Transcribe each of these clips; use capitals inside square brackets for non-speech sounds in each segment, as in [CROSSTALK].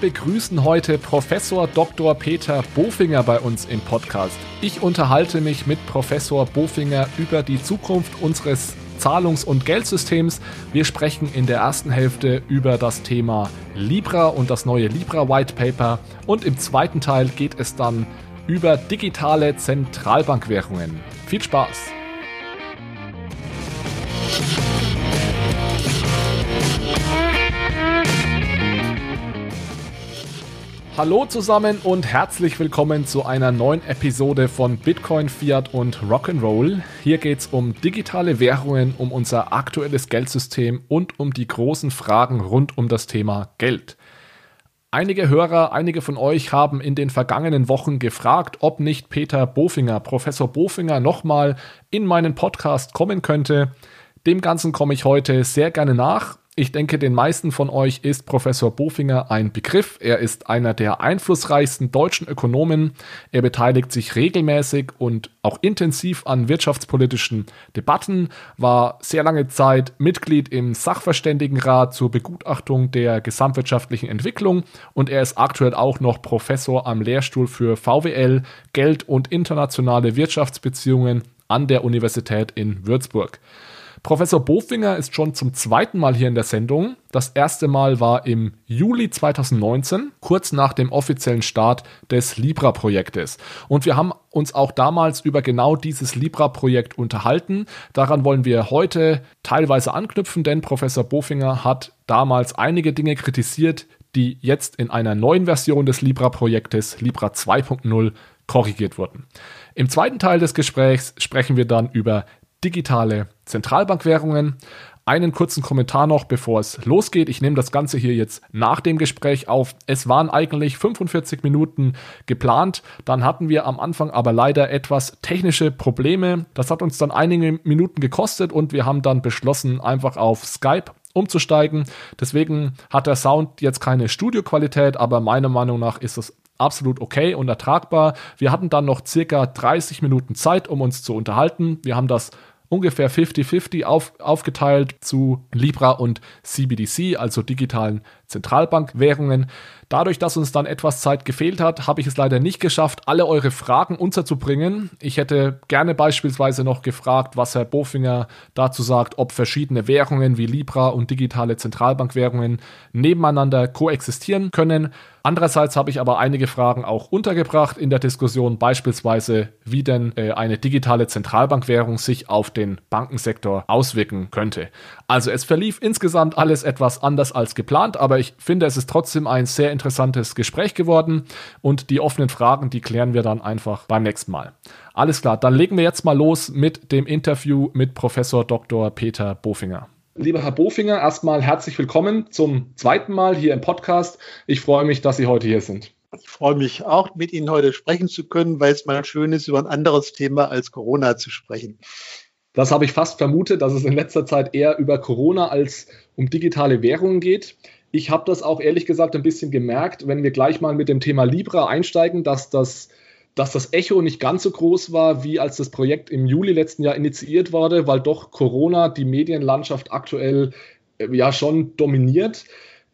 Begrüßen heute Professor Dr. Peter Bofinger bei uns im Podcast. Ich unterhalte mich mit Professor Bofinger über die Zukunft unseres Zahlungs- und Geldsystems. Wir sprechen in der ersten Hälfte über das Thema Libra und das neue Libra White Paper und im zweiten Teil geht es dann über digitale Zentralbankwährungen. Viel Spaß! Hallo zusammen und herzlich willkommen zu einer neuen Episode von Bitcoin, Fiat und Rock'n'Roll. Hier geht es um digitale Währungen, um unser aktuelles Geldsystem und um die großen Fragen rund um das Thema Geld. Einige Hörer, einige von euch haben in den vergangenen Wochen gefragt, ob nicht Peter Bofinger, Professor Bofinger, nochmal in meinen Podcast kommen könnte. Dem Ganzen komme ich heute sehr gerne nach ich denke, den meisten von euch ist Professor Bofinger ein Begriff. Er ist einer der einflussreichsten deutschen Ökonomen. Er beteiligt sich regelmäßig und auch intensiv an wirtschaftspolitischen Debatten, war sehr lange Zeit Mitglied im Sachverständigenrat zur Begutachtung der gesamtwirtschaftlichen Entwicklung und er ist aktuell auch noch Professor am Lehrstuhl für VWL, Geld und internationale Wirtschaftsbeziehungen an der Universität in Würzburg. Professor Bofinger ist schon zum zweiten Mal hier in der Sendung. Das erste Mal war im Juli 2019, kurz nach dem offiziellen Start des Libra-Projektes. Und wir haben uns auch damals über genau dieses Libra-Projekt unterhalten. Daran wollen wir heute teilweise anknüpfen, denn Professor Bofinger hat damals einige Dinge kritisiert, die jetzt in einer neuen Version des Libra-Projektes, Libra 2.0, korrigiert wurden. Im zweiten Teil des Gesprächs sprechen wir dann über digitale Zentralbankwährungen. Einen kurzen Kommentar noch, bevor es losgeht. Ich nehme das Ganze hier jetzt nach dem Gespräch auf. Es waren eigentlich 45 Minuten geplant. Dann hatten wir am Anfang aber leider etwas technische Probleme. Das hat uns dann einige Minuten gekostet und wir haben dann beschlossen, einfach auf Skype umzusteigen. Deswegen hat der Sound jetzt keine Studioqualität, aber meiner Meinung nach ist es absolut okay und ertragbar. Wir hatten dann noch circa 30 Minuten Zeit, um uns zu unterhalten. Wir haben das ungefähr 50-50 auf, aufgeteilt zu Libra und CBDC, also digitalen Zentralbankwährungen. Dadurch, dass uns dann etwas Zeit gefehlt hat, habe ich es leider nicht geschafft, alle eure Fragen unterzubringen. Ich hätte gerne beispielsweise noch gefragt, was Herr Bofinger dazu sagt, ob verschiedene Währungen wie Libra und digitale Zentralbankwährungen nebeneinander koexistieren können. Andererseits habe ich aber einige Fragen auch untergebracht in der Diskussion, beispielsweise wie denn äh, eine digitale Zentralbankwährung sich auf den Bankensektor auswirken könnte. Also es verlief insgesamt alles etwas anders als geplant, aber ich finde, es ist trotzdem ein sehr interessantes Gespräch geworden und die offenen Fragen, die klären wir dann einfach beim nächsten Mal. Alles klar, dann legen wir jetzt mal los mit dem Interview mit Professor Dr. Peter Bofinger. Lieber Herr Bofinger, erstmal herzlich willkommen zum zweiten Mal hier im Podcast. Ich freue mich, dass Sie heute hier sind. Ich freue mich auch, mit Ihnen heute sprechen zu können, weil es mal schön ist, über ein anderes Thema als Corona zu sprechen. Das habe ich fast vermutet, dass es in letzter Zeit eher über Corona als um digitale Währungen geht. Ich habe das auch ehrlich gesagt ein bisschen gemerkt, wenn wir gleich mal mit dem Thema Libra einsteigen, dass das dass das Echo nicht ganz so groß war, wie als das Projekt im Juli letzten Jahr initiiert wurde, weil doch Corona die Medienlandschaft aktuell äh, ja schon dominiert.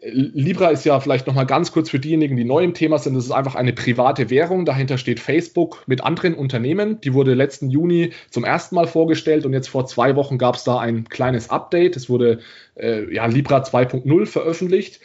Libra ist ja vielleicht nochmal ganz kurz für diejenigen, die neu im Thema sind. Das ist einfach eine private Währung. Dahinter steht Facebook mit anderen Unternehmen. Die wurde letzten Juni zum ersten Mal vorgestellt und jetzt vor zwei Wochen gab es da ein kleines Update. Es wurde äh, ja, Libra 2.0 veröffentlicht.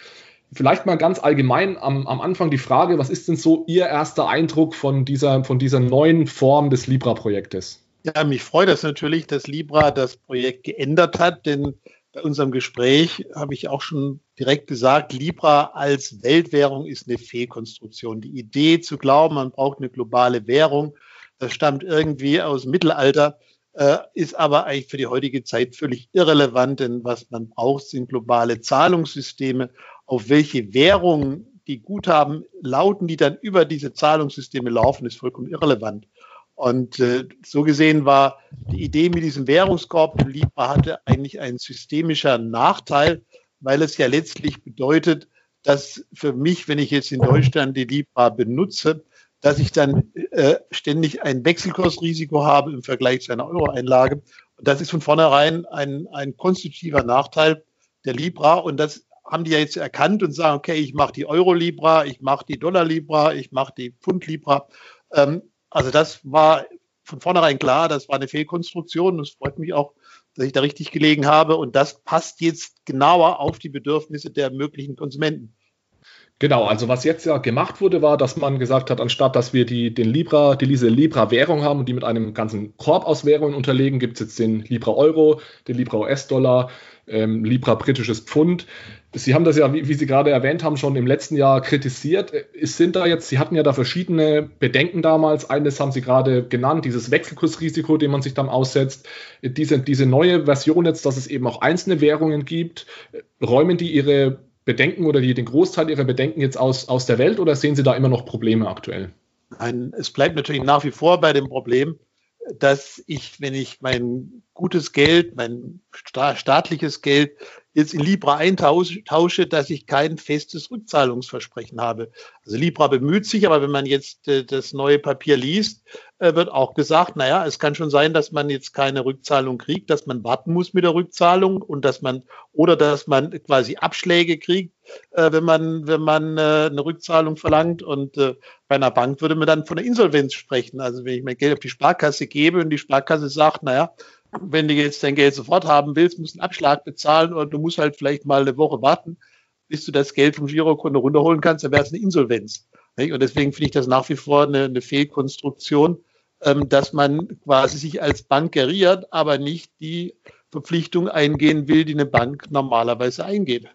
Vielleicht mal ganz allgemein am, am Anfang die Frage, was ist denn so Ihr erster Eindruck von dieser, von dieser neuen Form des Libra-Projektes? Ja, mich freut das natürlich, dass Libra das Projekt geändert hat, denn bei unserem Gespräch habe ich auch schon direkt gesagt, Libra als Weltwährung ist eine Fehlkonstruktion. Die Idee zu glauben, man braucht eine globale Währung, das stammt irgendwie aus dem Mittelalter, äh, ist aber eigentlich für die heutige Zeit völlig irrelevant, denn was man braucht, sind globale Zahlungssysteme auf welche Währung die Guthaben lauten, die dann über diese Zahlungssysteme laufen, ist vollkommen irrelevant. Und äh, so gesehen war die Idee mit diesem Währungskorb Libra hatte eigentlich ein systemischer Nachteil, weil es ja letztlich bedeutet, dass für mich, wenn ich jetzt in Deutschland die Libra benutze, dass ich dann äh, ständig ein Wechselkursrisiko habe im Vergleich zu einer Euro-Einlage. Und das ist von vornherein ein, ein konstitutiver Nachteil der Libra. Und das haben die ja jetzt erkannt und sagen, okay, ich mache die Euro-Libra, ich mache die Dollar-Libra, ich mache die Pfund-Libra. Ähm, also das war von vornherein klar, das war eine Fehlkonstruktion. Es freut mich auch, dass ich da richtig gelegen habe. Und das passt jetzt genauer auf die Bedürfnisse der möglichen Konsumenten. Genau, also was jetzt ja gemacht wurde, war, dass man gesagt hat, anstatt dass wir die, den Libra, die, diese Libra-Währung haben und die mit einem ganzen Korb aus Währungen unterlegen, gibt es jetzt den Libra-Euro, den Libra-US-Dollar, ähm, Libra britisches Pfund. Sie haben das ja, wie, wie, Sie gerade erwähnt haben, schon im letzten Jahr kritisiert. Es sind da jetzt, Sie hatten ja da verschiedene Bedenken damals. Eines haben Sie gerade genannt, dieses Wechselkursrisiko, dem man sich dann aussetzt. Diese, diese neue Version jetzt, dass es eben auch einzelne Währungen gibt, räumen die Ihre Bedenken oder die, den Großteil Ihrer Bedenken jetzt aus, aus der Welt oder sehen Sie da immer noch Probleme aktuell? Nein, es bleibt natürlich nach wie vor bei dem Problem, dass ich, wenn ich mein gutes Geld, mein staatliches Geld jetzt in Libra eintausche, dass ich kein festes Rückzahlungsversprechen habe. Also Libra bemüht sich, aber wenn man jetzt äh, das neue Papier liest, äh, wird auch gesagt, naja, es kann schon sein, dass man jetzt keine Rückzahlung kriegt, dass man warten muss mit der Rückzahlung und dass man oder dass man quasi Abschläge kriegt, äh, wenn man wenn man äh, eine Rückzahlung verlangt und äh, bei einer Bank würde man dann von der Insolvenz sprechen. Also wenn ich mein Geld auf die Sparkasse gebe und die Sparkasse sagt, naja, wenn du jetzt dein Geld sofort haben willst, musst du einen Abschlag bezahlen oder du musst halt vielleicht mal eine Woche warten, bis du das Geld vom Girokonto runterholen kannst, dann wäre es eine Insolvenz. Und deswegen finde ich das nach wie vor eine, eine Fehlkonstruktion, ähm, dass man quasi sich als Bank geriert, aber nicht die Verpflichtung eingehen will, die eine Bank normalerweise eingeht.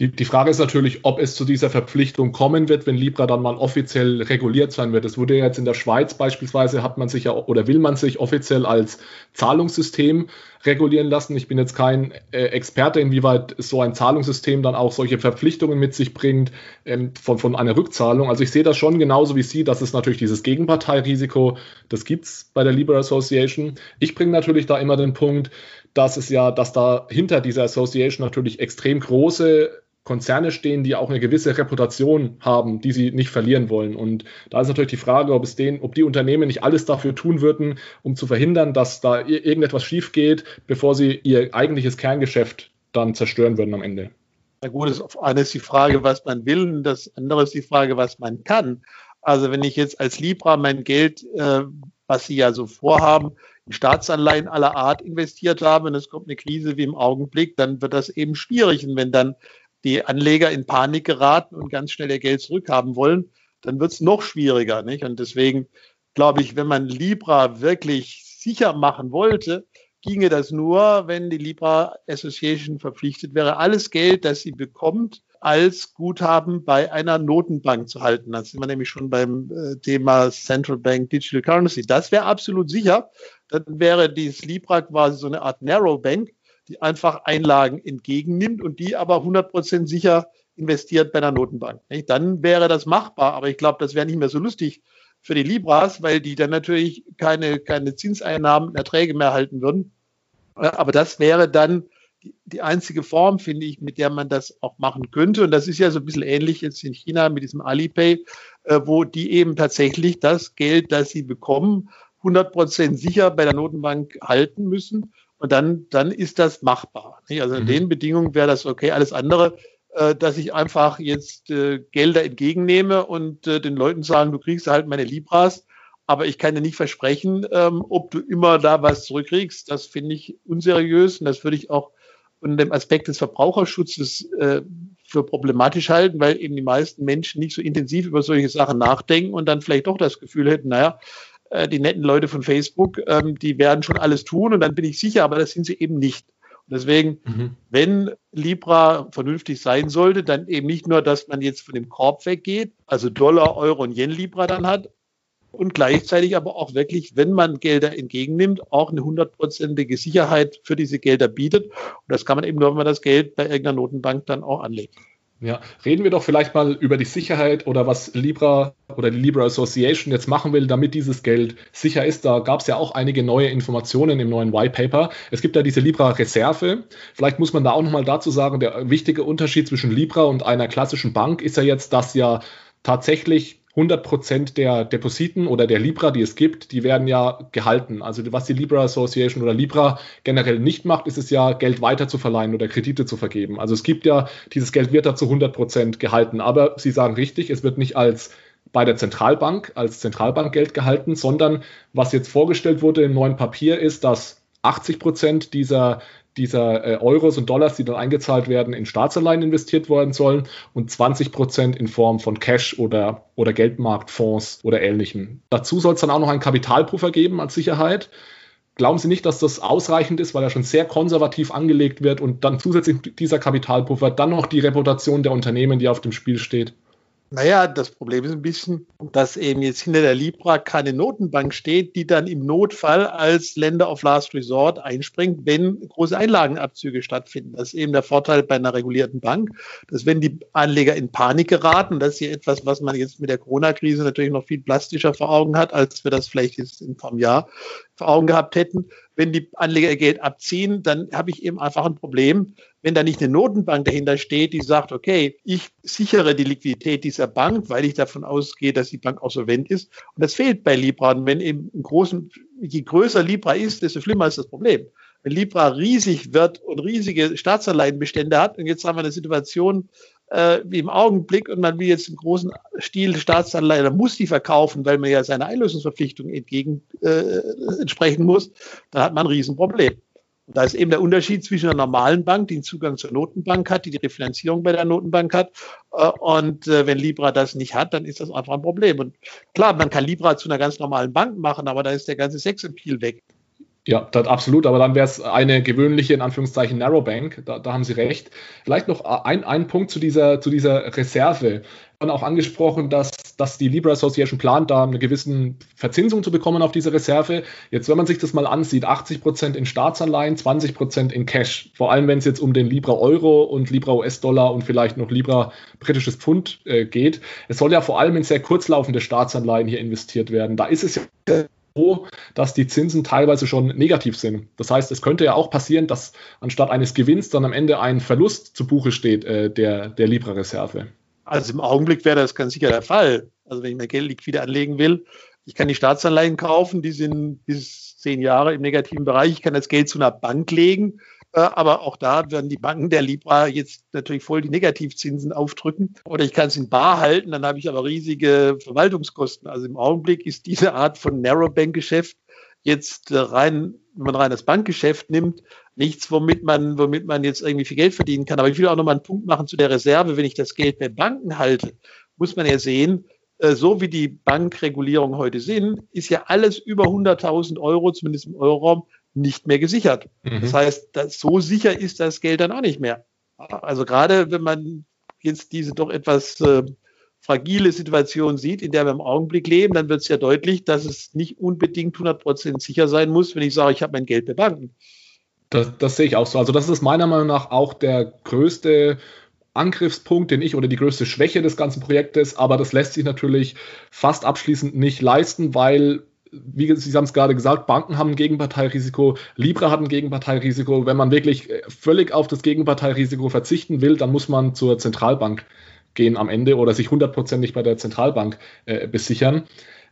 Die, die Frage ist natürlich, ob es zu dieser Verpflichtung kommen wird, wenn Libra dann mal offiziell reguliert sein wird. Es wurde jetzt in der Schweiz beispielsweise, hat man sich ja oder will man sich offiziell als Zahlungssystem regulieren lassen. Ich bin jetzt kein äh, Experte, inwieweit so ein Zahlungssystem dann auch solche Verpflichtungen mit sich bringt ähm, von, von einer Rückzahlung. Also ich sehe das schon genauso wie Sie, dass es natürlich dieses Gegenparteirisiko, das gibt es bei der Libra Association. Ich bringe natürlich da immer den Punkt, dass es ja, dass da hinter dieser Association natürlich extrem große Konzerne stehen, die auch eine gewisse Reputation haben, die sie nicht verlieren wollen. Und da ist natürlich die Frage, ob es denen, ob die Unternehmen nicht alles dafür tun würden, um zu verhindern, dass da irgendetwas schief geht, bevor sie ihr eigentliches Kerngeschäft dann zerstören würden am Ende. Na gut, das eine ist die Frage, was man will, und das andere ist die Frage, was man kann. Also wenn ich jetzt als Libra mein Geld, äh, was Sie ja so vorhaben, in Staatsanleihen aller Art investiert habe und es kommt eine Krise wie im Augenblick, dann wird das eben schwierig. Und wenn dann die Anleger in Panik geraten und ganz schnell ihr Geld zurückhaben wollen, dann wird es noch schwieriger. Nicht? Und deswegen glaube ich, wenn man Libra wirklich sicher machen wollte, ginge das nur, wenn die Libra Association verpflichtet wäre, alles Geld, das sie bekommt, als Guthaben bei einer Notenbank zu halten. Da sind wir nämlich schon beim äh, Thema Central Bank Digital Currency. Das wäre absolut sicher. Dann wäre dieses Libra quasi so eine Art Narrow Bank, die einfach Einlagen entgegennimmt und die aber 100% sicher investiert bei einer Notenbank. Dann wäre das machbar, aber ich glaube, das wäre nicht mehr so lustig für die Libras, weil die dann natürlich keine, keine Zinseinnahmen, Erträge mehr halten würden. Aber das wäre dann die, einzige Form, finde ich, mit der man das auch machen könnte. Und das ist ja so ein bisschen ähnlich jetzt in China mit diesem Alipay, äh, wo die eben tatsächlich das Geld, das sie bekommen, 100 Prozent sicher bei der Notenbank halten müssen. Und dann, dann ist das machbar. Also in mhm. den Bedingungen wäre das okay. Alles andere, äh, dass ich einfach jetzt äh, Gelder entgegennehme und äh, den Leuten sagen, du kriegst halt meine Libras, aber ich kann dir nicht versprechen, ähm, ob du immer da was zurückkriegst. Das finde ich unseriös und das würde ich auch unter dem Aspekt des Verbraucherschutzes äh, für problematisch halten, weil eben die meisten Menschen nicht so intensiv über solche Sachen nachdenken und dann vielleicht doch das Gefühl hätten, naja, äh, die netten Leute von Facebook, ähm, die werden schon alles tun und dann bin ich sicher, aber das sind sie eben nicht. Und deswegen, mhm. wenn Libra vernünftig sein sollte, dann eben nicht nur, dass man jetzt von dem Korb weggeht, also Dollar, Euro und Yen Libra dann hat, und gleichzeitig aber auch wirklich, wenn man Gelder entgegennimmt, auch eine hundertprozentige Sicherheit für diese Gelder bietet. Und das kann man eben nur, wenn man das Geld bei irgendeiner Notenbank dann auch anlegt. Ja, reden wir doch vielleicht mal über die Sicherheit oder was Libra oder die Libra Association jetzt machen will, damit dieses Geld sicher ist. Da gab es ja auch einige neue Informationen im neuen White Paper. Es gibt ja diese Libra Reserve. Vielleicht muss man da auch nochmal dazu sagen, der wichtige Unterschied zwischen Libra und einer klassischen Bank ist ja jetzt, dass ja tatsächlich 100 Prozent der Depositen oder der Libra, die es gibt, die werden ja gehalten. Also was die Libra Association oder Libra generell nicht macht, ist es ja, Geld weiter zu verleihen oder Kredite zu vergeben. Also es gibt ja, dieses Geld wird da zu 100 Prozent gehalten. Aber Sie sagen richtig, es wird nicht als bei der Zentralbank als Zentralbankgeld gehalten, sondern was jetzt vorgestellt wurde im neuen Papier ist, dass 80 Prozent dieser, dieser äh, Euros und Dollars, die dann eingezahlt werden, in Staatsanleihen investiert worden sollen und 20 Prozent in Form von Cash oder, oder Geldmarktfonds oder ähnlichem. Dazu soll es dann auch noch einen Kapitalpuffer geben als Sicherheit. Glauben Sie nicht, dass das ausreichend ist, weil er schon sehr konservativ angelegt wird und dann zusätzlich dieser Kapitalpuffer dann noch die Reputation der Unternehmen, die auf dem Spiel steht? Naja, das Problem ist ein bisschen, dass eben jetzt hinter der Libra keine Notenbank steht, die dann im Notfall als Länder of Last Resort einspringt, wenn große Einlagenabzüge stattfinden. Das ist eben der Vorteil bei einer regulierten Bank, dass wenn die Anleger in Panik geraten, das ist hier etwas, was man jetzt mit der Corona-Krise natürlich noch viel plastischer vor Augen hat, als wir das vielleicht jetzt in einem Jahr vor Augen gehabt hätten. Wenn die Anleger Geld abziehen, dann habe ich eben einfach ein Problem, wenn da nicht eine Notenbank dahinter steht, die sagt, okay, ich sichere die Liquidität dieser Bank, weil ich davon ausgehe, dass die Bank auch solvent ist. Und das fehlt bei Libra. Und wenn eben ein großen, je größer Libra ist, desto schlimmer ist das Problem. Wenn Libra riesig wird und riesige Staatsanleihenbestände hat, und jetzt haben wir eine Situation, äh, wie im Augenblick und man will jetzt im großen Stil Staatsanleihen, dann muss die verkaufen, weil man ja seiner Einlösungsverpflichtung entgegen äh, entsprechen muss, dann hat man ein Riesenproblem. Und da ist eben der Unterschied zwischen einer normalen Bank, die einen Zugang zur Notenbank hat, die die Refinanzierung bei der Notenbank hat. Äh, und äh, wenn Libra das nicht hat, dann ist das einfach ein Problem. Und klar, man kann Libra zu einer ganz normalen Bank machen, aber da ist der ganze Sexappeal weg. Ja, das absolut, aber dann wäre es eine gewöhnliche, in Anführungszeichen, Narrowbank, da, da haben Sie recht. Vielleicht noch ein, ein Punkt zu dieser, zu dieser Reserve. Dann auch angesprochen, dass, dass die Libra Association plant, da eine gewisse Verzinsung zu bekommen auf diese Reserve. Jetzt, wenn man sich das mal ansieht, 80 Prozent in Staatsanleihen, 20 Prozent in Cash. Vor allem, wenn es jetzt um den Libra Euro und Libra US-Dollar und vielleicht noch Libra britisches Pfund äh, geht. Es soll ja vor allem in sehr kurzlaufende Staatsanleihen hier investiert werden. Da ist es ja so, dass die Zinsen teilweise schon negativ sind. Das heißt, es könnte ja auch passieren, dass anstatt eines Gewinns dann am Ende ein Verlust zu Buche steht äh, der, der Libra-Reserve. Also im Augenblick wäre das ganz sicher der Fall. Also wenn ich mein Geld liquide anlegen will, ich kann die Staatsanleihen kaufen, die sind bis zehn Jahre im negativen Bereich. Ich kann das Geld zu einer Bank legen aber auch da werden die Banken der Libra jetzt natürlich voll die Negativzinsen aufdrücken. Oder ich kann es in Bar halten, dann habe ich aber riesige Verwaltungskosten. Also im Augenblick ist diese Art von Narrowbank-Geschäft jetzt äh, rein, wenn man rein das Bankgeschäft nimmt, nichts, womit man, womit man jetzt irgendwie viel Geld verdienen kann. Aber ich will auch nochmal einen Punkt machen zu der Reserve. Wenn ich das Geld bei Banken halte, muss man ja sehen, äh, so wie die Bankregulierungen heute sind, ist ja alles über 100.000 Euro, zumindest im Euroraum, nicht mehr gesichert. Mhm. Das heißt, dass so sicher ist das Geld dann auch nicht mehr. Also gerade wenn man jetzt diese doch etwas äh, fragile Situation sieht, in der wir im Augenblick leben, dann wird es ja deutlich, dass es nicht unbedingt 100% sicher sein muss, wenn ich sage, ich habe mein Geld bei Banken. Das, das sehe ich auch so. Also das ist meiner Meinung nach auch der größte Angriffspunkt, den ich oder die größte Schwäche des ganzen Projektes, aber das lässt sich natürlich fast abschließend nicht leisten, weil wie Sie haben es gerade gesagt, Banken haben ein Gegenparteirisiko, Libra hat ein Gegenparteirisiko. Wenn man wirklich äh, völlig auf das Gegenparteirisiko verzichten will, dann muss man zur Zentralbank gehen am Ende oder sich hundertprozentig bei der Zentralbank äh, besichern.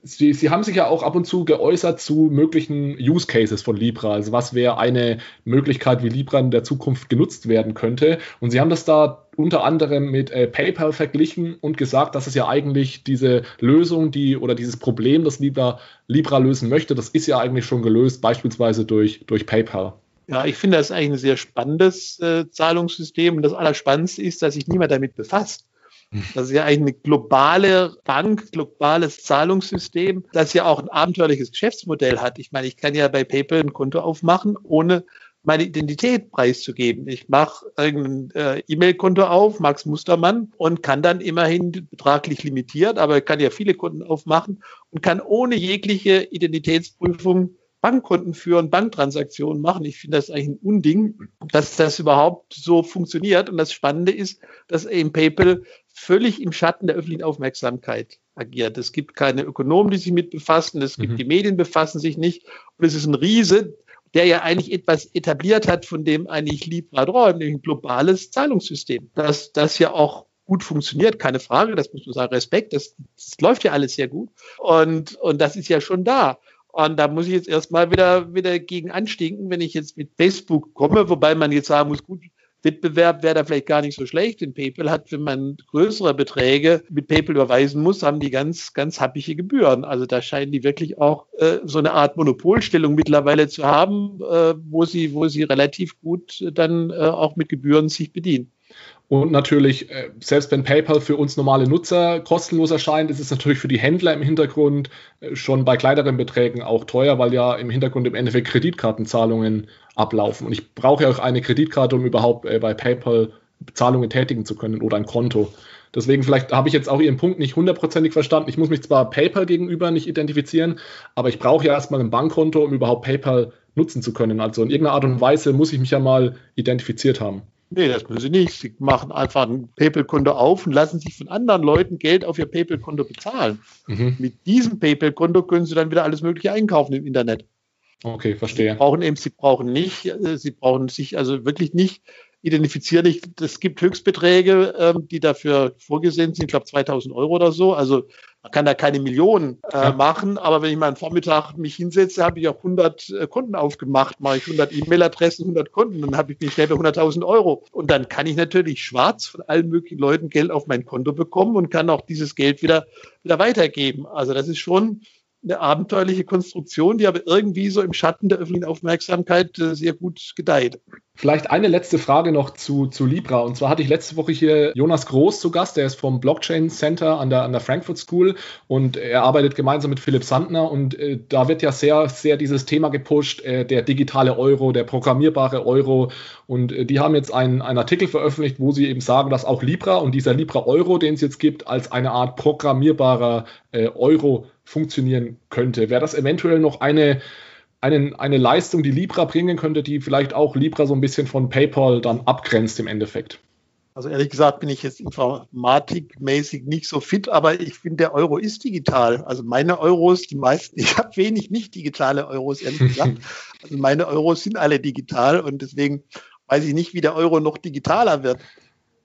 Sie, Sie haben sich ja auch ab und zu geäußert zu möglichen Use Cases von Libra. Also was wäre eine Möglichkeit, wie Libra in der Zukunft genutzt werden könnte. Und Sie haben das da unter anderem mit äh, PayPal verglichen und gesagt, dass es ja eigentlich diese Lösung, die oder dieses Problem, das Libra, Libra lösen möchte, das ist ja eigentlich schon gelöst, beispielsweise durch, durch PayPal. Ja, ich finde das eigentlich ein sehr spannendes äh, Zahlungssystem und das Allerspannendste ist, dass sich niemand damit befasst. Das ist ja eigentlich eine globale Bank, globales Zahlungssystem, das ja auch ein abenteuerliches Geschäftsmodell hat. Ich meine, ich kann ja bei PayPal ein Konto aufmachen, ohne meine Identität preiszugeben. Ich mache irgendein äh, E-Mail-Konto auf, Max Mustermann, und kann dann immerhin betraglich limitiert, aber kann ja viele Konten aufmachen und kann ohne jegliche Identitätsprüfung Bankkonten führen, Banktransaktionen machen. Ich finde das eigentlich ein Unding, dass das überhaupt so funktioniert. Und das Spannende ist, dass eben PayPal völlig im Schatten der öffentlichen Aufmerksamkeit agiert. Es gibt keine Ökonomen, die sich mit befassen, es gibt mhm. die Medien befassen sich nicht. Und es ist ein Riese, der ja eigentlich etwas etabliert hat, von dem eigentlich Libra träumt, nämlich ein globales Zahlungssystem, das, das ja auch gut funktioniert, keine Frage, das muss man sagen, Respekt, das, das läuft ja alles sehr gut. Und, und das ist ja schon da. Und da muss ich jetzt erstmal wieder, wieder gegen anstinken, wenn ich jetzt mit Facebook komme, wobei man jetzt sagen muss, gut, Wettbewerb wäre da vielleicht gar nicht so schlecht. Denn PayPal hat, wenn man größere Beträge mit PayPal überweisen muss, haben die ganz, ganz happige Gebühren. Also da scheinen die wirklich auch äh, so eine Art Monopolstellung mittlerweile zu haben, äh, wo sie, wo sie relativ gut dann äh, auch mit Gebühren sich bedienen. Und natürlich, äh, selbst wenn PayPal für uns normale Nutzer kostenlos erscheint, ist es natürlich für die Händler im Hintergrund äh, schon bei kleineren Beträgen auch teuer, weil ja im Hintergrund im Endeffekt Kreditkartenzahlungen ablaufen. Und ich brauche ja auch eine Kreditkarte, um überhaupt äh, bei PayPal Zahlungen tätigen zu können oder ein Konto. Deswegen vielleicht habe ich jetzt auch Ihren Punkt nicht hundertprozentig verstanden. Ich muss mich zwar PayPal gegenüber nicht identifizieren, aber ich brauche ja erstmal ein Bankkonto, um überhaupt PayPal nutzen zu können. Also in irgendeiner Art und Weise muss ich mich ja mal identifiziert haben. Nee, das müssen Sie nicht. Sie machen einfach ein PayPal-Konto auf und lassen sich von anderen Leuten Geld auf Ihr PayPal-Konto bezahlen. Mhm. Mit diesem PayPal-Konto können Sie dann wieder alles Mögliche einkaufen im Internet. Okay, verstehe. Sie brauchen eben, Sie brauchen nicht, äh, Sie brauchen sich also wirklich nicht identifizieren. Ich, es gibt Höchstbeträge, ähm, die dafür vorgesehen sind, ich glaube 2000 Euro oder so. Also man kann da keine Millionen äh, ja. machen, aber wenn ich mal einen Vormittag mich hinsetze, habe ich auch 100 äh, Konten aufgemacht, mache ich 100 E-Mail-Adressen, 100 Konten, dann habe ich mich schnell bei 100.000 Euro. Und dann kann ich natürlich schwarz von allen möglichen Leuten Geld auf mein Konto bekommen und kann auch dieses Geld wieder, wieder weitergeben. Also das ist schon eine abenteuerliche Konstruktion, die aber irgendwie so im Schatten der öffentlichen Aufmerksamkeit äh, sehr gut gedeiht. Vielleicht eine letzte Frage noch zu, zu Libra. Und zwar hatte ich letzte Woche hier Jonas Groß zu Gast, der ist vom Blockchain Center an der, an der Frankfurt School und er arbeitet gemeinsam mit Philipp Sandner und äh, da wird ja sehr, sehr dieses Thema gepusht, äh, der digitale Euro, der programmierbare Euro. Und äh, die haben jetzt einen, einen Artikel veröffentlicht, wo sie eben sagen, dass auch Libra und dieser Libra Euro, den es jetzt gibt, als eine Art programmierbarer äh, Euro funktionieren könnte. Wäre das eventuell noch eine, eine, eine Leistung, die Libra bringen könnte, die vielleicht auch Libra so ein bisschen von PayPal dann abgrenzt im Endeffekt? Also ehrlich gesagt bin ich jetzt informatikmäßig nicht so fit, aber ich finde, der Euro ist digital. Also meine Euros, die meisten, [LAUGHS] ich habe wenig nicht digitale Euros, ehrlich [LAUGHS] gesagt. Also meine Euros sind alle digital und deswegen weiß ich nicht, wie der Euro noch digitaler wird.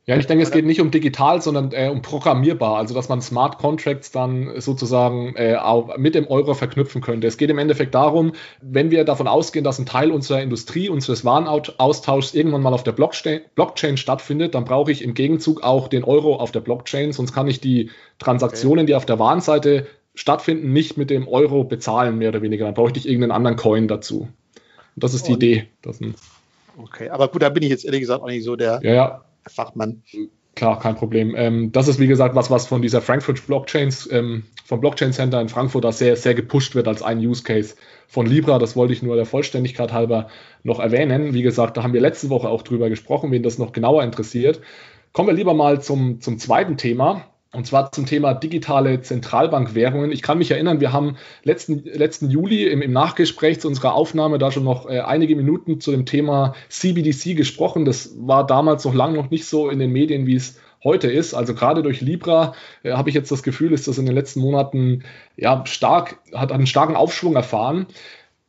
Ja, ich denke, es geht nicht um digital, sondern äh, um programmierbar, also dass man Smart Contracts dann sozusagen äh, auch mit dem Euro verknüpfen könnte. Es geht im Endeffekt darum, wenn wir davon ausgehen, dass ein Teil unserer Industrie, unseres Warenaustauschs irgendwann mal auf der Blockchain, Blockchain stattfindet, dann brauche ich im Gegenzug auch den Euro auf der Blockchain, sonst kann ich die Transaktionen, okay. die auf der Warenseite stattfinden, nicht mit dem Euro bezahlen, mehr oder weniger. Dann brauche ich irgendeinen anderen Coin dazu. Und das ist die Und, Idee. okay, aber gut, da bin ich jetzt ehrlich gesagt auch nicht so der. Ja, ja Fachmann. Klar, kein Problem. Ähm, das ist wie gesagt was, was von dieser Frankfurt Blockchains, ähm, vom Blockchain Center in Frankfurt da sehr, sehr gepusht wird als ein Use Case von Libra. Das wollte ich nur der Vollständigkeit halber noch erwähnen. Wie gesagt, da haben wir letzte Woche auch drüber gesprochen, wen das noch genauer interessiert. Kommen wir lieber mal zum, zum zweiten Thema. Und zwar zum Thema digitale Zentralbankwährungen. Ich kann mich erinnern, wir haben letzten, letzten Juli im, im Nachgespräch zu unserer Aufnahme da schon noch äh, einige Minuten zu dem Thema CBDC gesprochen. Das war damals noch lange noch nicht so in den Medien, wie es heute ist. Also gerade durch Libra äh, habe ich jetzt das Gefühl, ist das in den letzten Monaten ja stark, hat einen starken Aufschwung erfahren.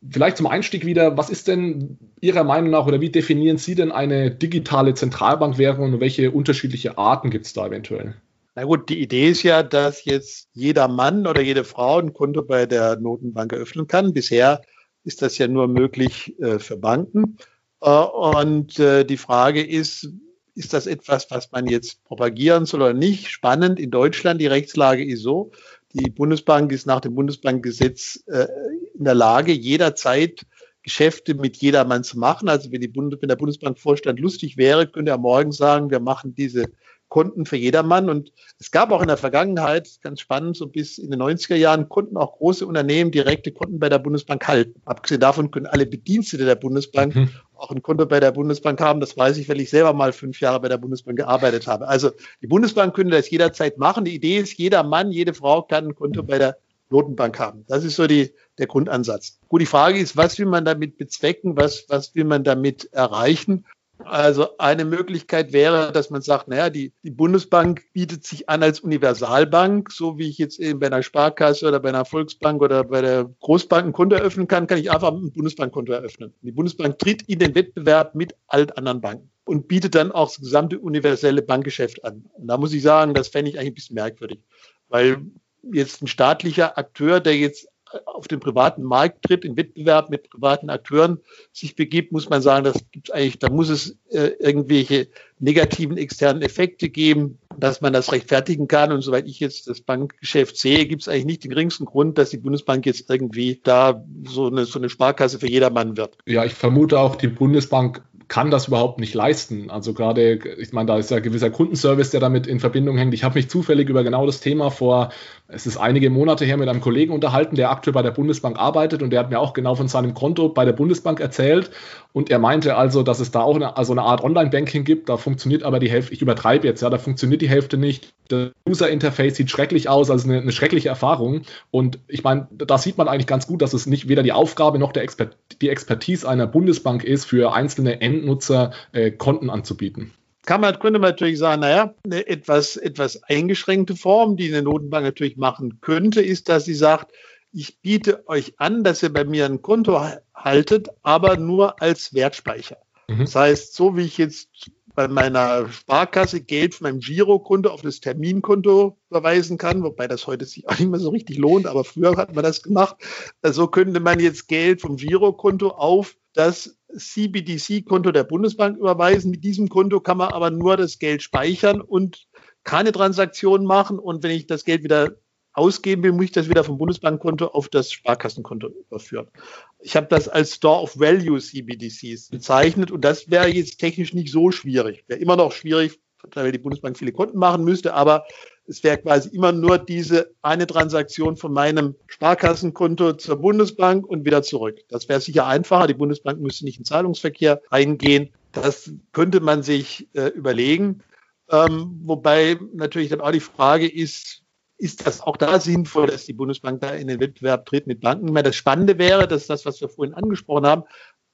Vielleicht zum Einstieg wieder, was ist denn Ihrer Meinung nach oder wie definieren Sie denn eine digitale Zentralbankwährung und welche unterschiedliche Arten gibt es da eventuell? Na gut, die Idee ist ja, dass jetzt jeder Mann oder jede Frau ein Konto bei der Notenbank eröffnen kann. Bisher ist das ja nur möglich äh, für Banken. Äh, und äh, die Frage ist, ist das etwas, was man jetzt propagieren soll oder nicht? Spannend in Deutschland, die Rechtslage ist so, die Bundesbank ist nach dem Bundesbankgesetz äh, in der Lage, jederzeit Geschäfte mit jedermann zu machen. Also wenn, Bund wenn der Bundesbankvorstand lustig wäre, könnte er morgen sagen, wir machen diese Konten für jedermann. Und es gab auch in der Vergangenheit, ganz spannend, so bis in den 90er Jahren, konnten auch große Unternehmen direkte Konten bei der Bundesbank halten. Abgesehen davon können alle Bedienstete der Bundesbank mhm. auch ein Konto bei der Bundesbank haben. Das weiß ich, weil ich selber mal fünf Jahre bei der Bundesbank gearbeitet habe. Also die Bundesbank könnte das jederzeit machen. Die Idee ist, jeder Mann, jede Frau kann ein Konto bei der Notenbank haben. Das ist so die, der Grundansatz. Gut, die Frage ist, was will man damit bezwecken? Was, was will man damit erreichen? Also eine Möglichkeit wäre, dass man sagt, naja, die, die Bundesbank bietet sich an als Universalbank, so wie ich jetzt eben bei einer Sparkasse oder bei einer Volksbank oder bei der Großbank ein Konto eröffnen kann, kann ich einfach ein Bundesbankkonto eröffnen. Die Bundesbank tritt in den Wettbewerb mit allen anderen Banken. und bietet dann auch das gesamte universelle Bankgeschäft an. Und da muss ich sagen, das fände ich eigentlich ein bisschen merkwürdig, weil jetzt ein staatlicher Akteur, der jetzt auf den privaten Markt tritt, in Wettbewerb mit privaten Akteuren sich begibt, muss man sagen, das gibt eigentlich, da muss es äh, irgendwelche negativen externen Effekte geben, dass man das rechtfertigen kann. Und soweit ich jetzt das Bankgeschäft sehe, gibt es eigentlich nicht den geringsten Grund, dass die Bundesbank jetzt irgendwie da so eine, so eine Sparkasse für jedermann wird. Ja, ich vermute auch, die Bundesbank kann das überhaupt nicht leisten. Also gerade, ich meine, da ist ja gewisser Kundenservice, der damit in Verbindung hängt. Ich habe mich zufällig über genau das Thema vor, es ist einige Monate her, mit einem Kollegen unterhalten, der aktuell bei der Bundesbank arbeitet und der hat mir auch genau von seinem Konto bei der Bundesbank erzählt und er meinte also, dass es da auch eine, also eine Art Online-Banking gibt, da funktioniert aber die Hälfte, ich übertreibe jetzt, ja, da funktioniert die Hälfte nicht. Das User-Interface sieht schrecklich aus, also eine, eine schreckliche Erfahrung. Und ich meine, da sieht man eigentlich ganz gut, dass es nicht weder die Aufgabe noch Expert, die Expertise einer Bundesbank ist, für einzelne Endnutzer äh, Konten anzubieten kann man, könnte man natürlich sagen, naja, eine etwas, etwas eingeschränkte Form, die eine Notenbank natürlich machen könnte, ist, dass sie sagt, ich biete euch an, dass ihr bei mir ein Konto haltet, aber nur als Wertspeicher. Mhm. Das heißt, so wie ich jetzt bei meiner Sparkasse Geld von meinem Girokonto auf das Terminkonto überweisen kann, wobei das heute sich auch nicht mehr so richtig lohnt, aber früher hat man das gemacht. So also könnte man jetzt Geld vom Girokonto auf das CBDC-Konto der Bundesbank überweisen. Mit diesem Konto kann man aber nur das Geld speichern und keine Transaktionen machen. Und wenn ich das Geld wieder ausgeben will, muss ich das wieder vom Bundesbankkonto auf das Sparkassenkonto überführen. Ich habe das als Store of Value CBDCs bezeichnet und das wäre jetzt technisch nicht so schwierig. Wäre immer noch schwierig, weil die Bundesbank viele Konten machen müsste, aber es wäre quasi immer nur diese eine Transaktion von meinem Sparkassenkonto zur Bundesbank und wieder zurück. Das wäre sicher einfacher. Die Bundesbank müsste nicht in Zahlungsverkehr eingehen. Das könnte man sich äh, überlegen. Ähm, wobei natürlich dann auch die Frage ist, ist das auch da sinnvoll, dass die Bundesbank da in den Wettbewerb tritt mit Banken. Das Spannende wäre, dass das, was wir vorhin angesprochen haben,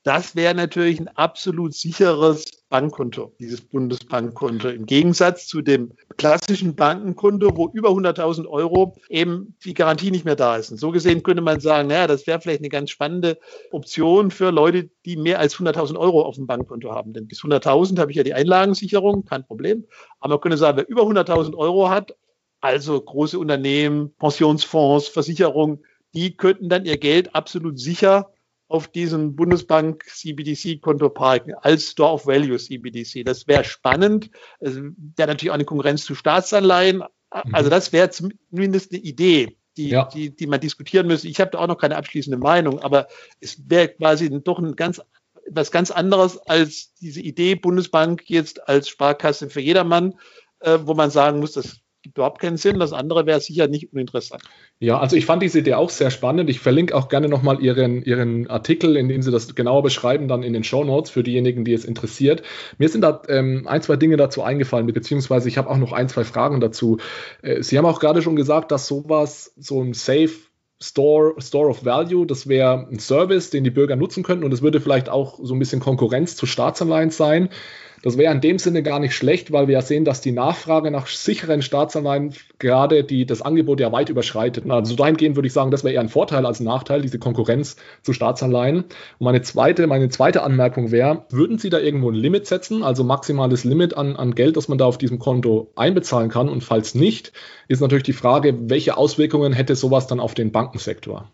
das wäre natürlich ein absolut sicheres Bankkonto, dieses Bundesbankkonto. Im Gegensatz zu dem klassischen Bankenkonto, wo über 100.000 Euro eben die Garantie nicht mehr da ist. Und so gesehen könnte man sagen, naja, das wäre vielleicht eine ganz spannende Option für Leute, die mehr als 100.000 Euro auf dem Bankkonto haben. Denn bis 100.000 habe ich ja die Einlagensicherung, kein Problem. Aber man könnte sagen, wer über 100.000 Euro hat, also große Unternehmen, Pensionsfonds, Versicherungen, die könnten dann ihr Geld absolut sicher auf diesem Bundesbank CBDC-Konto parken als Store of Value CBDC. Das wäre spannend. Also, wäre natürlich auch eine Konkurrenz zu Staatsanleihen. Mhm. Also das wäre zumindest eine Idee, die, ja. die, die man diskutieren müsste. Ich habe da auch noch keine abschließende Meinung, aber es wäre quasi doch ein ganz etwas ganz anderes als diese Idee Bundesbank jetzt als Sparkasse für jedermann, äh, wo man sagen muss, das gibt überhaupt keinen Sinn. Das andere wäre sicher nicht uninteressant. Ja, also ich fand diese Idee auch sehr spannend. Ich verlinke auch gerne nochmal Ihren, Ihren Artikel, in dem Sie das genauer beschreiben, dann in den Show Notes für diejenigen, die es interessiert. Mir sind da ähm, ein, zwei Dinge dazu eingefallen, beziehungsweise ich habe auch noch ein, zwei Fragen dazu. Äh, Sie haben auch gerade schon gesagt, dass sowas, so ein Safe Store, Store of Value, das wäre ein Service, den die Bürger nutzen könnten und es würde vielleicht auch so ein bisschen Konkurrenz zu Staatsanleihen sein. Das wäre in dem Sinne gar nicht schlecht, weil wir ja sehen, dass die Nachfrage nach sicheren Staatsanleihen gerade die, das Angebot ja weit überschreitet. Also dahingehend würde ich sagen, das wäre eher ein Vorteil als ein Nachteil, diese Konkurrenz zu Staatsanleihen. Und meine zweite, meine zweite Anmerkung wäre, würden Sie da irgendwo ein Limit setzen, also maximales Limit an, an Geld, das man da auf diesem Konto einbezahlen kann? Und falls nicht, ist natürlich die Frage, welche Auswirkungen hätte sowas dann auf den Bankensektor?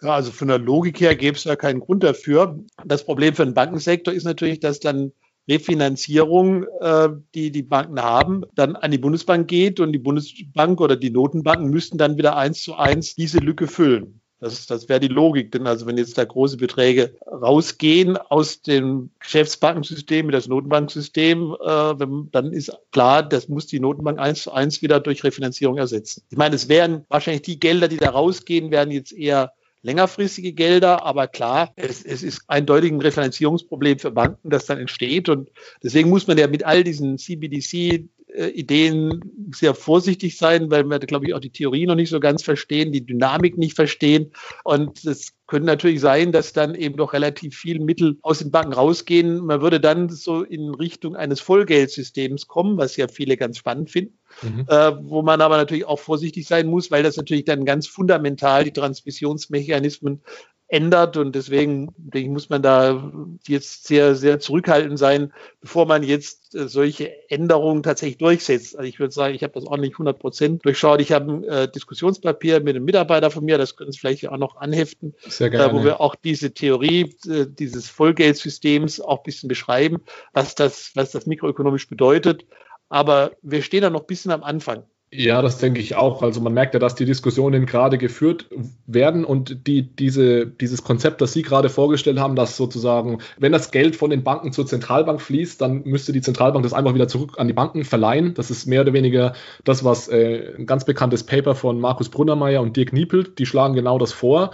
Ja, also von der Logik her gäbe es ja keinen Grund dafür. Das Problem für den Bankensektor ist natürlich, dass dann Refinanzierung, äh, die die Banken haben, dann an die Bundesbank geht und die Bundesbank oder die Notenbanken müssten dann wieder eins zu eins diese Lücke füllen. Das, das wäre die Logik. Denn also wenn jetzt da große Beträge rausgehen aus dem Geschäftsbankensystem mit das Notenbanksystem, äh, dann ist klar, das muss die Notenbank eins zu eins wieder durch Refinanzierung ersetzen. Ich meine, es wären wahrscheinlich die Gelder, die da rausgehen, werden jetzt eher längerfristige Gelder, aber klar, es, es ist eindeutig ein Refinanzierungsproblem für Banken, das dann entsteht. Und deswegen muss man ja mit all diesen CBDC Ideen sehr vorsichtig sein, weil wir, glaube ich, auch die Theorie noch nicht so ganz verstehen, die Dynamik nicht verstehen. Und es könnte natürlich sein, dass dann eben doch relativ viel Mittel aus den Banken rausgehen. Man würde dann so in Richtung eines Vollgeldsystems kommen, was ja viele ganz spannend finden. Mhm. Äh, wo man aber natürlich auch vorsichtig sein muss, weil das natürlich dann ganz fundamental die Transmissionsmechanismen ändert. Und deswegen denke ich, muss man da jetzt sehr, sehr zurückhaltend sein, bevor man jetzt äh, solche Änderungen tatsächlich durchsetzt. Also ich würde sagen, ich habe das auch nicht 100 Prozent durchschaut. Ich habe ein äh, Diskussionspapier mit einem Mitarbeiter von mir, das können Sie vielleicht auch noch anheften, sehr gerne. Äh, wo wir auch diese Theorie äh, dieses Vollgeldsystems auch ein bisschen beschreiben, was das, was das mikroökonomisch bedeutet. Aber wir stehen da noch ein bisschen am Anfang. Ja, das denke ich auch. Also man merkt ja, dass die Diskussionen gerade geführt werden und die, diese, dieses Konzept, das Sie gerade vorgestellt haben, dass sozusagen, wenn das Geld von den Banken zur Zentralbank fließt, dann müsste die Zentralbank das einfach wieder zurück an die Banken verleihen. Das ist mehr oder weniger das, was äh, ein ganz bekanntes Paper von Markus Brunnermeier und Dirk Niepelt, die schlagen genau das vor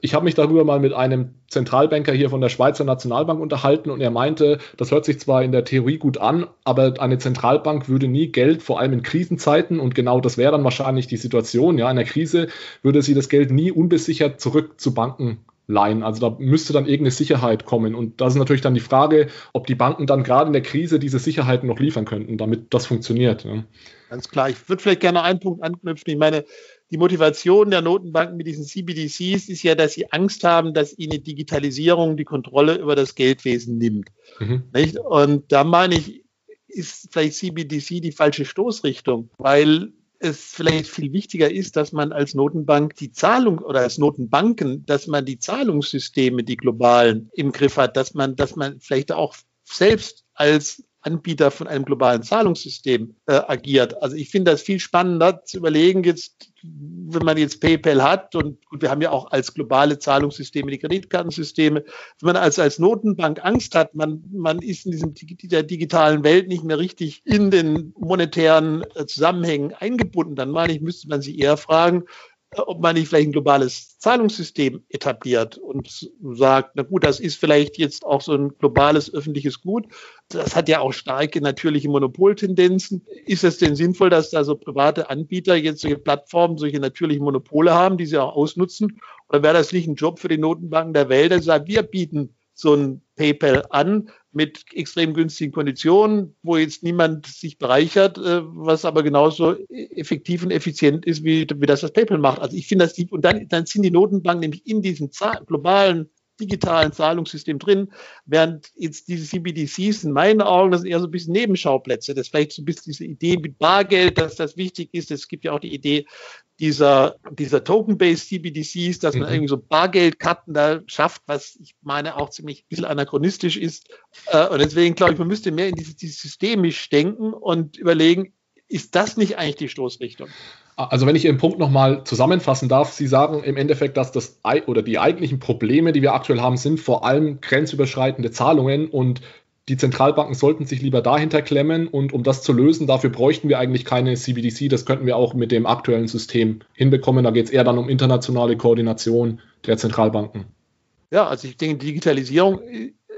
ich habe mich darüber mal mit einem Zentralbanker hier von der Schweizer Nationalbank unterhalten und er meinte, das hört sich zwar in der Theorie gut an, aber eine Zentralbank würde nie Geld, vor allem in Krisenzeiten, und genau das wäre dann wahrscheinlich die Situation, ja, in der Krise würde sie das Geld nie unbesichert zurück zu Banken leihen. Also da müsste dann irgendeine Sicherheit kommen. Und das ist natürlich dann die Frage, ob die Banken dann gerade in der Krise diese Sicherheiten noch liefern könnten, damit das funktioniert. Ja. Ganz klar. Ich würde vielleicht gerne einen Punkt anknüpfen. Ich meine, die Motivation der Notenbanken mit diesen CBDCs ist ja, dass sie Angst haben, dass ihnen Digitalisierung die Kontrolle über das Geldwesen nimmt. Mhm. Und da meine ich, ist vielleicht CBDC die falsche Stoßrichtung, weil es vielleicht viel wichtiger ist, dass man als Notenbank die Zahlung oder als Notenbanken, dass man die Zahlungssysteme, die globalen im Griff hat, dass man, dass man vielleicht auch selbst als Anbieter von einem globalen Zahlungssystem äh, agiert. Also ich finde das viel spannender zu überlegen, jetzt, wenn man jetzt PayPal hat und gut, wir haben ja auch als globale Zahlungssysteme die Kreditkartensysteme, wenn man als, als Notenbank Angst hat, man, man ist in diesem, dieser digitalen Welt nicht mehr richtig in den monetären äh, Zusammenhängen eingebunden, dann meine ich, müsste man sich eher fragen, ob man nicht vielleicht ein globales Zahlungssystem etabliert und sagt, na gut, das ist vielleicht jetzt auch so ein globales öffentliches Gut. Das hat ja auch starke natürliche Monopoltendenzen. Ist es denn sinnvoll, dass da so private Anbieter jetzt solche Plattformen, solche natürlichen Monopole haben, die sie auch ausnutzen? Oder wäre das nicht ein Job für die Notenbanken der Welt, dass sie sagen, wir bieten so ein PayPal an mit extrem günstigen Konditionen, wo jetzt niemand sich bereichert, äh, was aber genauso effektiv und effizient ist, wie, wie das das PayPal macht. Also ich finde das, die, und dann, dann sind die Notenbanken nämlich in diesem globalen digitalen Zahlungssystem drin, während jetzt diese CBDCs in meinen Augen, das sind eher so ein bisschen Nebenschauplätze. Das ist vielleicht so ein bisschen diese Idee mit Bargeld, dass das wichtig ist. Es gibt ja auch die Idee, dieser, dieser Token-Based CBDCs, dass man mhm. irgendwie so Bargeldkarten da schafft, was ich meine auch ziemlich ein bisschen anachronistisch ist. Äh, und deswegen glaube ich, man müsste mehr in dieses, dieses systemisch denken und überlegen, ist das nicht eigentlich die Stoßrichtung? Also wenn ich Ihren Punkt nochmal zusammenfassen darf, Sie sagen im Endeffekt, dass das oder die eigentlichen Probleme, die wir aktuell haben, sind vor allem grenzüberschreitende Zahlungen und die Zentralbanken sollten sich lieber dahinter klemmen und um das zu lösen, dafür bräuchten wir eigentlich keine CBDC. Das könnten wir auch mit dem aktuellen System hinbekommen. Da geht es eher dann um internationale Koordination der Zentralbanken. Ja, also ich denke, Digitalisierung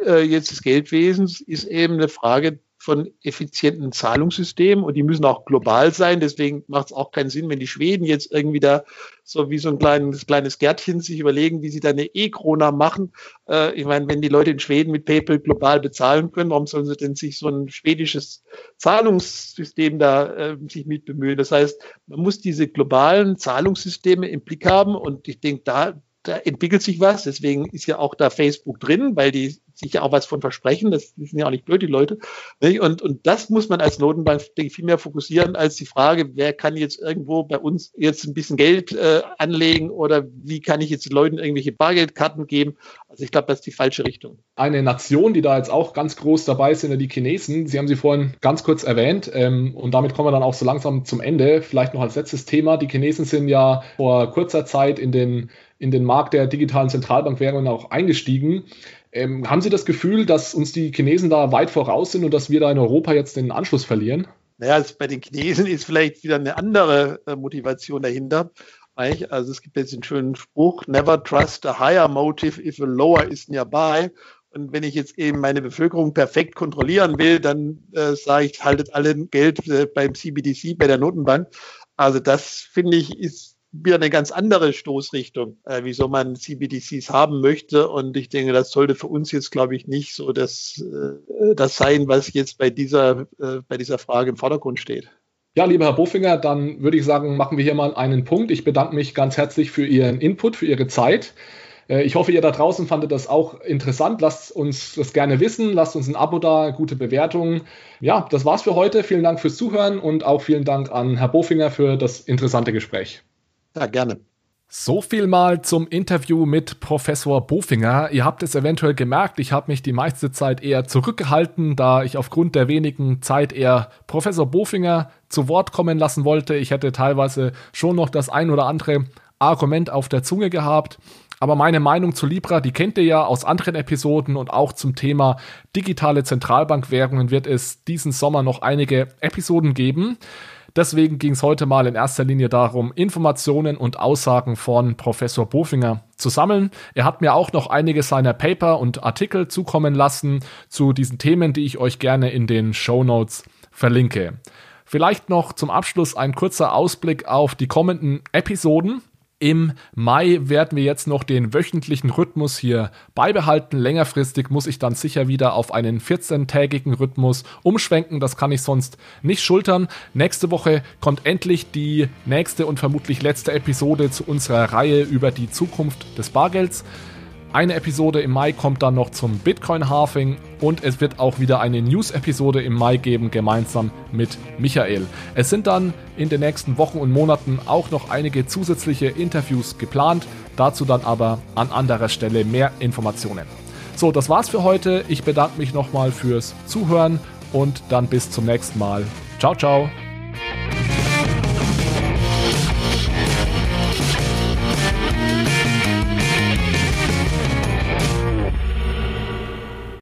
äh, jetzt des Geldwesens ist eben eine Frage von effizienten Zahlungssystemen und die müssen auch global sein. Deswegen macht es auch keinen Sinn, wenn die Schweden jetzt irgendwie da so wie so ein kleines, kleines Gärtchen sich überlegen, wie sie da eine E-Krona machen. Äh, ich meine, wenn die Leute in Schweden mit PayPal global bezahlen können, warum sollen sie denn sich so ein schwedisches Zahlungssystem da äh, sich mit bemühen? Das heißt, man muss diese globalen Zahlungssysteme im Blick haben und ich denke, da da entwickelt sich was. Deswegen ist ja auch da Facebook drin, weil die sich ja auch was von versprechen. Das sind ja auch nicht blöd, die Leute. Und, und das muss man als Notenbank, viel mehr fokussieren als die Frage, wer kann jetzt irgendwo bei uns jetzt ein bisschen Geld äh, anlegen oder wie kann ich jetzt Leuten irgendwelche Bargeldkarten geben. Also ich glaube, das ist die falsche Richtung. Eine Nation, die da jetzt auch ganz groß dabei ist, sind ja die Chinesen. Sie haben sie vorhin ganz kurz erwähnt ähm, und damit kommen wir dann auch so langsam zum Ende. Vielleicht noch als letztes Thema. Die Chinesen sind ja vor kurzer Zeit in den in den Markt der digitalen Zentralbankwährungen auch eingestiegen. Ähm, haben Sie das Gefühl, dass uns die Chinesen da weit voraus sind und dass wir da in Europa jetzt den Anschluss verlieren? Naja, bei den Chinesen ist vielleicht wieder eine andere äh, Motivation dahinter. Also es gibt jetzt einen schönen Spruch, never trust a higher motive if a lower is nearby. Und wenn ich jetzt eben meine Bevölkerung perfekt kontrollieren will, dann äh, sage ich, haltet alle Geld äh, beim CBDC, bei der Notenbank. Also das finde ich ist wieder eine ganz andere Stoßrichtung, äh, wieso man CBDCs haben möchte. Und ich denke, das sollte für uns jetzt, glaube ich, nicht so das, äh, das sein, was jetzt bei dieser, äh, bei dieser Frage im Vordergrund steht. Ja, lieber Herr Bofinger, dann würde ich sagen, machen wir hier mal einen Punkt. Ich bedanke mich ganz herzlich für Ihren Input, für Ihre Zeit. Äh, ich hoffe, ihr da draußen fandet das auch interessant. Lasst uns das gerne wissen. Lasst uns ein Abo da, gute Bewertungen. Ja, das war's für heute. Vielen Dank fürs Zuhören und auch vielen Dank an Herr Bofinger für das interessante Gespräch. Ja, gerne. So viel mal zum Interview mit Professor Bofinger. Ihr habt es eventuell gemerkt, ich habe mich die meiste Zeit eher zurückgehalten, da ich aufgrund der wenigen Zeit eher Professor Bofinger zu Wort kommen lassen wollte. Ich hätte teilweise schon noch das ein oder andere Argument auf der Zunge gehabt. Aber meine Meinung zu Libra, die kennt ihr ja aus anderen Episoden und auch zum Thema digitale Zentralbankwährungen wird es diesen Sommer noch einige Episoden geben. Deswegen ging es heute mal in erster Linie darum, Informationen und Aussagen von Professor Bofinger zu sammeln. Er hat mir auch noch einige seiner Paper und Artikel zukommen lassen zu diesen Themen, die ich euch gerne in den Show Notes verlinke. Vielleicht noch zum Abschluss ein kurzer Ausblick auf die kommenden Episoden. Im Mai werden wir jetzt noch den wöchentlichen Rhythmus hier beibehalten. Längerfristig muss ich dann sicher wieder auf einen 14-tägigen Rhythmus umschwenken. Das kann ich sonst nicht schultern. Nächste Woche kommt endlich die nächste und vermutlich letzte Episode zu unserer Reihe über die Zukunft des Bargelds. Eine Episode im Mai kommt dann noch zum Bitcoin-Halving und es wird auch wieder eine News-Episode im Mai geben, gemeinsam mit Michael. Es sind dann in den nächsten Wochen und Monaten auch noch einige zusätzliche Interviews geplant, dazu dann aber an anderer Stelle mehr Informationen. So, das war's für heute. Ich bedanke mich nochmal fürs Zuhören und dann bis zum nächsten Mal. Ciao, ciao.